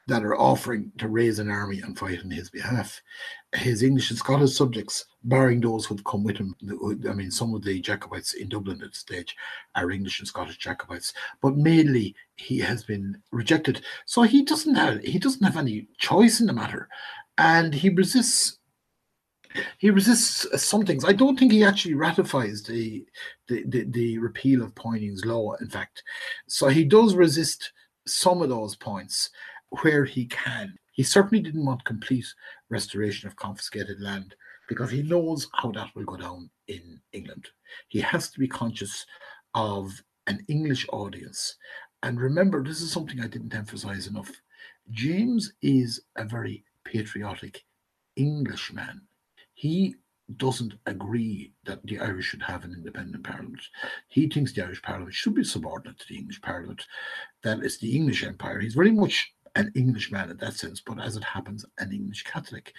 that are offering to raise an army and fight on his behalf. His English and Scottish subjects, barring those who've come with him, I mean, some of the Jacobites in Dublin at the stage are English and Scottish Jacobites, but mainly he has been rejected. So he doesn't have he doesn't have any choice in the matter, and he resists. He resists some things. I don't think he actually ratifies the the, the, the repeal of Poyning's law. In fact, so he does resist some of those points where he can. He certainly didn't want complete restoration of confiscated land because he knows how that will go down in England. He has to be conscious of an English audience. And remember, this is something I didn't emphasize enough. James is a very patriotic Englishman. He doesn't agree that the Irish should have an independent parliament. He thinks the Irish parliament should be subordinate to the English parliament, that it's the English empire. He's very much an Englishman in that sense, but as it happens, an English Catholic.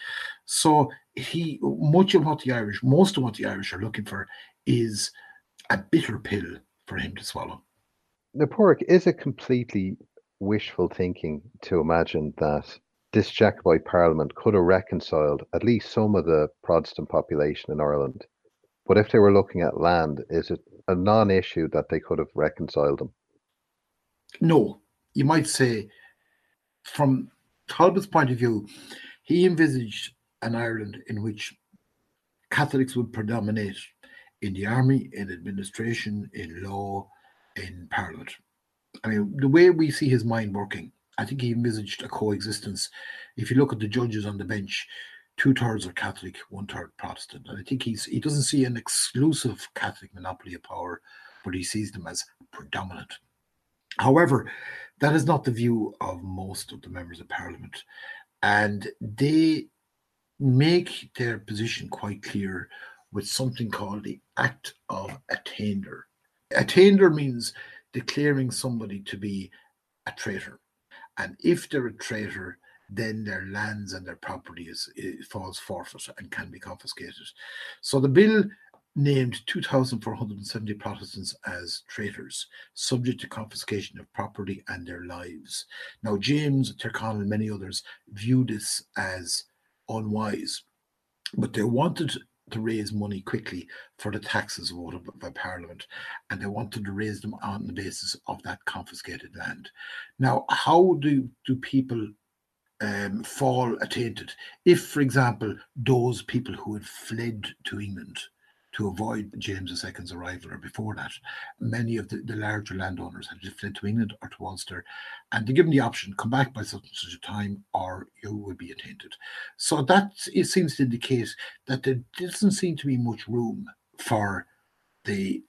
So he much of what the Irish, most of what the Irish are looking for is a bitter pill for him to swallow. The Pork is it completely wishful thinking to imagine that this Jacobite Parliament could have reconciled at least some of the Protestant population in Ireland. But if they were looking at land, is it a non issue that they could have reconciled them? No. You might say from Talbot's point of view, he envisaged an Ireland in which Catholics would predominate in the army, in administration, in law, in parliament. I mean, the way we see his mind working, I think he envisaged a coexistence. If you look at the judges on the bench, two thirds are Catholic, one third Protestant. And I think he's he doesn't see an exclusive Catholic monopoly of power, but he sees them as predominant. However, that is not the view of most of the members of parliament. And they make their position quite clear with something called the Act of Attainder. Attainder means declaring somebody to be a traitor. And if they're a traitor, then their lands and their property is, falls forfeit and can be confiscated. So the bill named 2,470 Protestants as traitors, subject to confiscation of property and their lives. Now, James, Tyrconnell, and many others view this as unwise, but they wanted to raise money quickly for the taxes voted by Parliament, and they wanted to raise them on the basis of that confiscated land. Now, how do, do people um, fall attainted? If, for example, those people who had fled to England to avoid James II's arrival, or before that, many of the, the larger landowners had fled to England or to Ulster, and they given the option, come back by such and such a time, or you will be attainted. So that it seems to indicate that there doesn't seem to be much room for the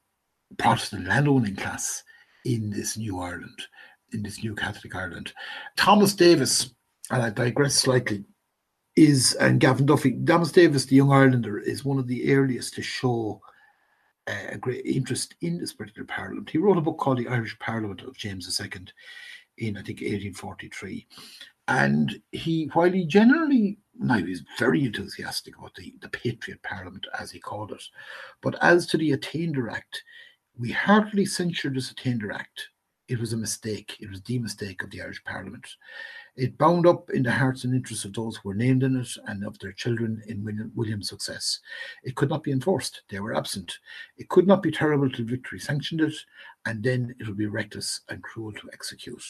Protestant landowning class in this new Ireland, in this new Catholic Ireland. Thomas Davis, and I digress slightly, is and Gavan Duffy. Thomas Davis, the young Irelander, is one of the earliest to show uh, a great interest in this particular Parliament. He wrote a book called The Irish Parliament of James II in I think 1843, and he, while he generally now he's very enthusiastic about the, the Patriot Parliament, as he called it, but as to the Attainder Act, we heartily censure this Attainder Act. It was a mistake. It was the mistake of the Irish Parliament. It bound up in the hearts and interests of those who were named in it and of their children in William's success. It could not be enforced. They were absent. It could not be terrible till victory sanctioned it, and then it would be reckless and cruel to execute.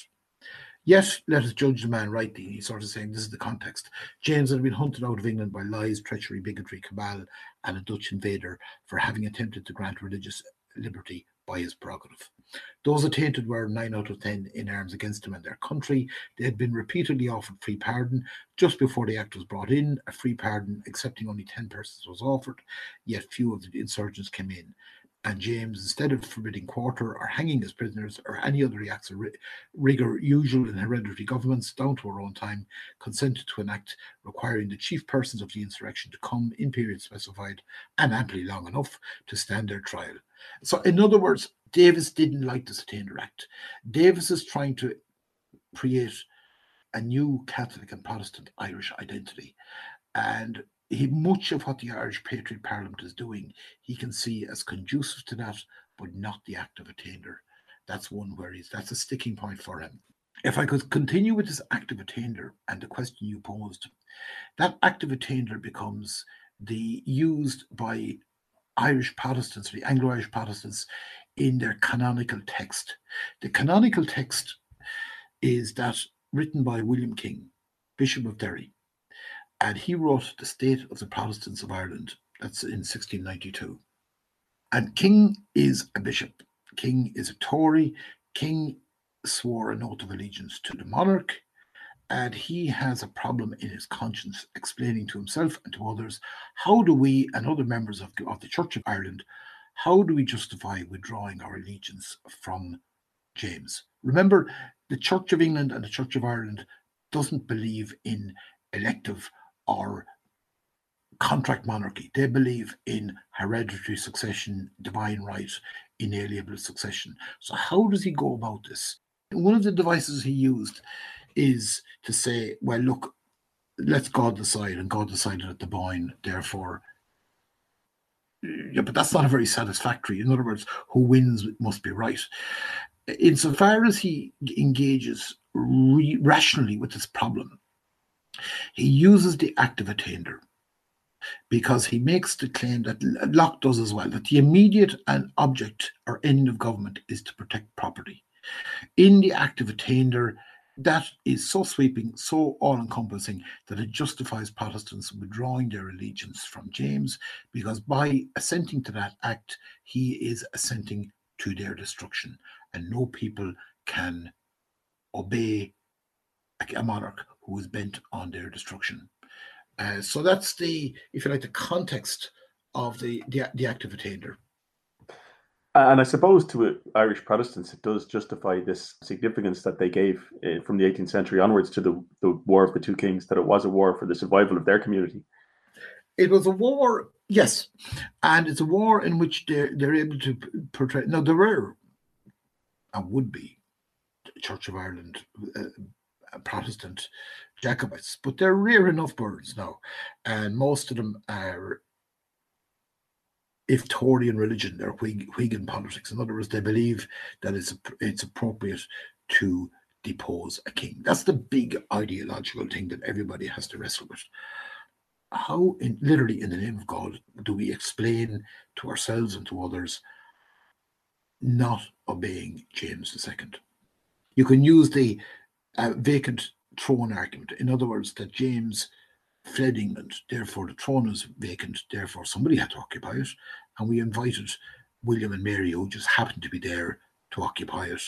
Yet let us judge the man rightly. He's sort of saying this is the context. James had been hunted out of England by lies, treachery, bigotry, cabal, and a Dutch invader for having attempted to grant religious liberty by his prerogative. Those attainted were nine out of ten in arms against him and their country. They had been repeatedly offered free pardon. Just before the act was brought in, a free pardon, accepting only 10 persons, was offered, yet few of the insurgents came in. And James, instead of forbidding quarter or hanging his prisoners or any other acts of rigor usual in hereditary governments down to our own time, consented to an act requiring the chief persons of the insurrection to come in periods specified and amply long enough to stand their trial. So, in other words, Davis didn't like the Attainder Act. Davis is trying to create a new Catholic and Protestant Irish identity. And he, much of what the Irish Patriot Parliament is doing, he can see as conducive to that, but not the act of attainder. That's one where he's that's a sticking point for him. If I could continue with this act of attainder and the question you posed, that act of attainder becomes the used by Irish Protestants, the Anglo-Irish Protestants, in their canonical text. The canonical text is that written by William King, Bishop of Derry, and he wrote The State of the Protestants of Ireland. That's in 1692. And King is a bishop. King is a Tory. King swore an oath of allegiance to the monarch, and he has a problem in his conscience, explaining to himself and to others how do we and other members of, of the Church of Ireland how do we justify withdrawing our allegiance from James? Remember, the Church of England and the Church of Ireland doesn't believe in elective or contract monarchy. They believe in hereditary succession, divine right, inalienable succession. So, how does he go about this? One of the devices he used is to say, well, look, let's God decide, and God decided at the Boyne, therefore yeah, but that's not a very satisfactory. In other words, who wins must be right. Insofar as he engages re- rationally with this problem, he uses the active attainder because he makes the claim that Locke does as well that the immediate and object or end of government is to protect property. In the active attainder, that is so sweeping, so all encompassing that it justifies Protestants withdrawing their allegiance from James because by assenting to that act, he is assenting to their destruction. And no people can obey a monarch who is bent on their destruction. Uh, so that's the, if you like, the context of the, the, the act of attainder. And I suppose to Irish Protestants, it does justify this significance that they gave uh, from the 18th century onwards to the, the War of the Two Kings, that it was a war for the survival of their community. It was a war, yes. And it's a war in which they're, they're able to portray. Now, there were and would be Church of Ireland uh, Protestant Jacobites, but they're rare enough birds now, and most of them are if Tory in religion, they're Whig, Whig in politics. In other words, they believe that it's it's appropriate to depose a king. That's the big ideological thing that everybody has to wrestle with. How, in, literally, in the name of God, do we explain to ourselves and to others not obeying James II? You can use the uh, vacant throne argument. In other words, that James fled England, therefore the throne is vacant, therefore somebody had to occupy it. And we invited William and Mary, who just happened to be there to occupy it.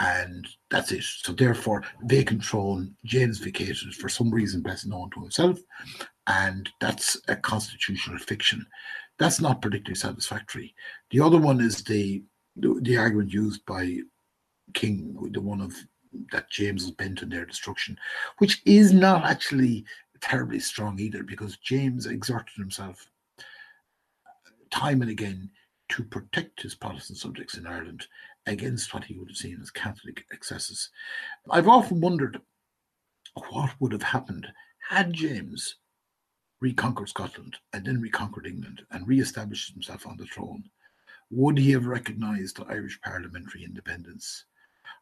And that's it. So therefore, vacant throne, James vacated for some reason best known to himself. And that's a constitutional fiction. That's not particularly satisfactory. The other one is the the, the argument used by King, the one of that James was bent on their destruction, which is not actually terribly strong either, because James exerted himself time and again to protect his Protestant subjects in Ireland against what he would have seen as Catholic excesses. I've often wondered what would have happened had James reconquered Scotland and then reconquered England and re-established himself on the throne. Would he have recognised Irish parliamentary independence?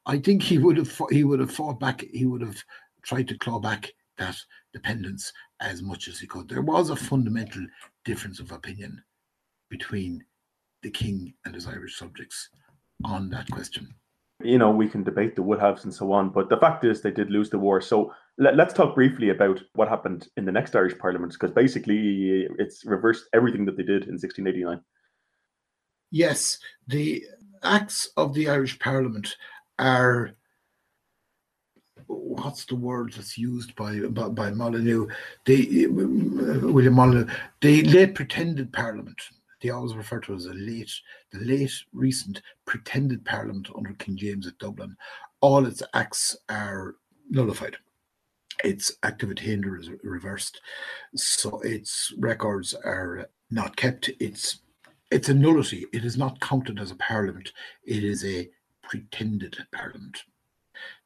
I think he would have he would have fought back. He would have tried to claw back that dependence as much as he could. There was a fundamental difference of opinion between the king and his Irish subjects on that question. You know, we can debate the haves and so on, but the fact is they did lose the war. So let, us talk briefly about what happened in the next Irish Parliament, because basically it's reversed everything that they did in 1689. Yes, the acts of the Irish Parliament are what's the word that's used by by, by Molyneux? They William Molyneux. They late pretended Parliament. They always refer to it as a late, the late recent pretended Parliament under King James at Dublin. All its acts are nullified. Its active attainder is reversed, so its records are not kept. It's it's a nullity. It is not counted as a parliament. It is a pretended parliament.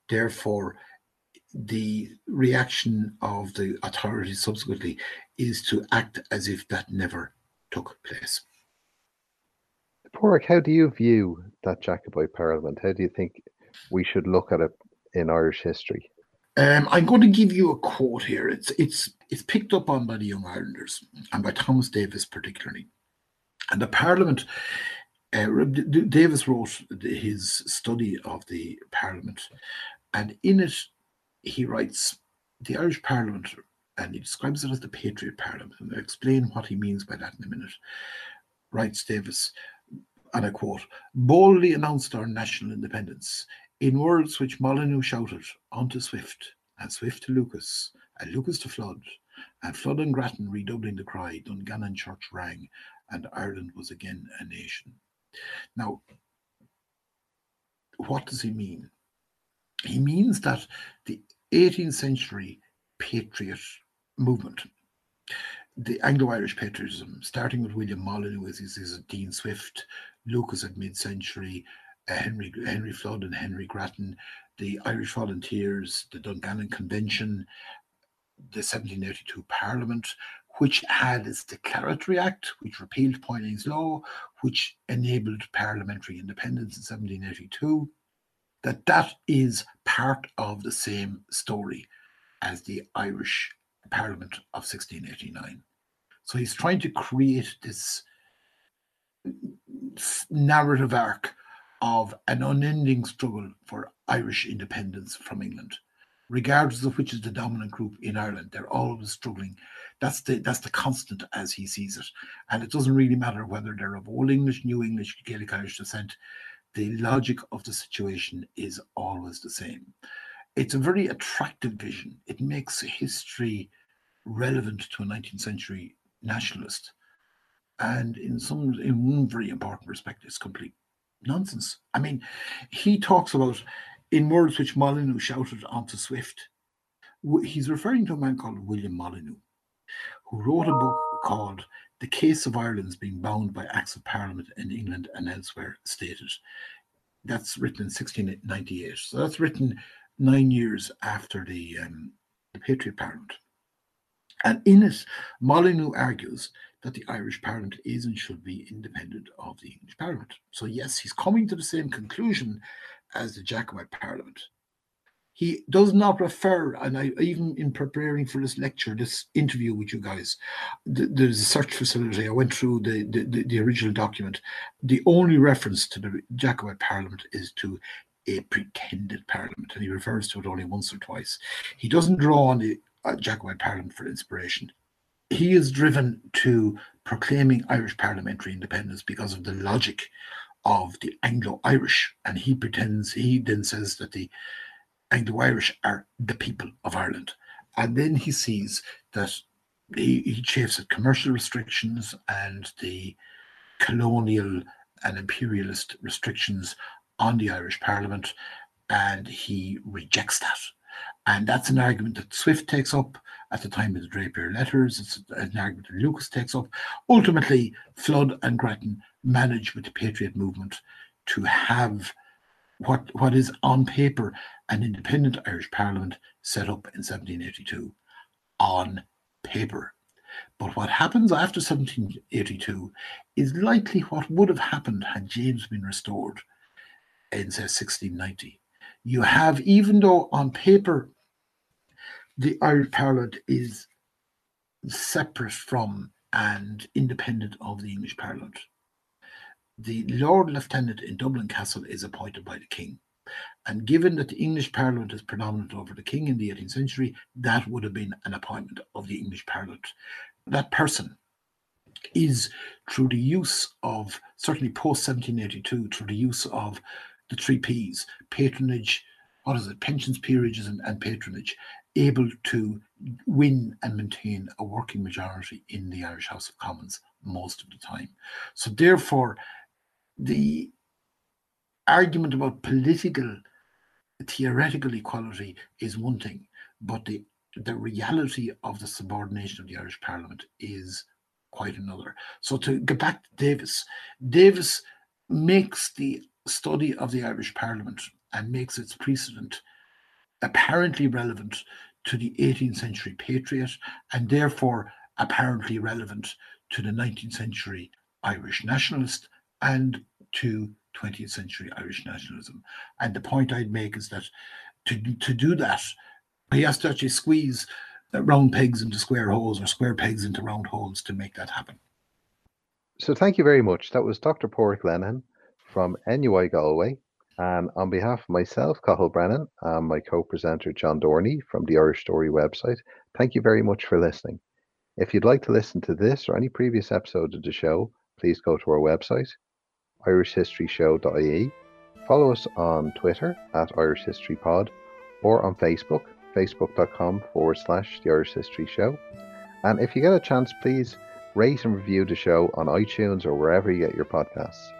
Therefore, the reaction of the authorities subsequently is to act as if that never took place. Padraig, how do you view that Jacobite Parliament? How do you think we should look at it in Irish history? Um, I'm going to give you a quote here. It's it's it's picked up on by the Young Irelanders and by Thomas Davis particularly. And the Parliament, uh, Davis wrote his study of the Parliament, and in it he writes the Irish Parliament, and he describes it as the Patriot Parliament. And I'll explain what he means by that in a minute. Writes Davis, and I quote, boldly announced our national independence in words which Molyneux shouted on to Swift, and Swift to Lucas, and Lucas to Flood, and Flood and Grattan redoubling the cry, Dungannon Church rang, and Ireland was again a nation. Now, what does he mean? He means that the 18th century patriot movement, the Anglo-Irish patriotism, starting with William Molyneux as is Dean Swift, Lucas at mid-century, uh, Henry Henry Flood and Henry Grattan, the Irish Volunteers, the Dungannon Convention, the 1782 Parliament, which had its Declaratory Act, which repealed Poynings Law, which enabled parliamentary independence in 1782, that that is part of the same story as the Irish Parliament of 1689. So he's trying to create this narrative arc of an unending struggle for Irish independence from England regardless of which is the dominant group in Ireland. They're always struggling. That's the that's the constant as he sees it. And it doesn't really matter whether they're of Old English, New English, Gaelic Irish descent. The logic of the situation is always the same. It's a very attractive vision. It makes history relevant to a 19th century nationalist. And in some in one very important respect, it's complete nonsense. I mean, he talks about in words which Molyneux shouted onto Swift. He's referring to a man called William Molyneux, who wrote a book called The Case of Ireland's Being Bound by Acts of Parliament in England and Elsewhere, stated that's written in 1698. So that's written nine years after the, um, the Patriot Parliament. And in it, Molyneux argues that the Irish Parliament is and should be independent of the English Parliament. So, yes, he's coming to the same conclusion as the Jacobite Parliament. He does not refer, and I even in preparing for this lecture, this interview with you guys, the, there's a search facility. I went through the, the, the original document. The only reference to the Jacobite Parliament is to a pretended parliament, and he refers to it only once or twice. He doesn't draw on the uh, Jacobite Parliament for inspiration. He is driven to proclaiming Irish parliamentary independence because of the logic of the Anglo-Irish, and he pretends he then says that the Anglo-Irish are the people of Ireland, and then he sees that he, he chafes at commercial restrictions and the colonial and imperialist restrictions on the Irish Parliament, and he rejects that. And that's an argument that Swift takes up at the time of the Drapier letters. It's an argument that Lucas takes up. Ultimately, Flood and Grattan manage with the Patriot movement to have what what is on paper an independent Irish Parliament set up in 1782 on paper. But what happens after 1782 is likely what would have happened had James been restored in say 1690. You have, even though on paper the Irish Parliament is separate from and independent of the English Parliament. The Lord Lieutenant in Dublin Castle is appointed by the King. And given that the English Parliament is predominant over the King in the 18th century, that would have been an appointment of the English Parliament. That person is through the use of, certainly post 1782, through the use of the three P's patronage, what is it, pensions, peerages, and, and patronage, able to win and maintain a working majority in the Irish House of Commons most of the time. So, therefore, the argument about political theoretical equality is one thing, but the the reality of the subordination of the Irish Parliament is quite another. So to get back to Davis, Davis makes the study of the Irish Parliament and makes its precedent apparently relevant to the 18th century patriot and therefore apparently relevant to the 19th century Irish nationalist and to 20th century Irish nationalism. And the point I'd make is that to, to do that, he has to actually squeeze uh, round pegs into square holes or square pegs into round holes to make that happen. So thank you very much. That was Dr. Padraig Lenihan from NUI Galway. And on behalf of myself, Cathal Brennan, and my co presenter, John Dorney from the Irish Story website, thank you very much for listening. If you'd like to listen to this or any previous episode of the show, please go to our website, irishhistoryshow.ie. Follow us on Twitter at Irish History Pod or on Facebook, facebook.com forward slash The Irish History Show. And if you get a chance, please rate and review the show on iTunes or wherever you get your podcasts.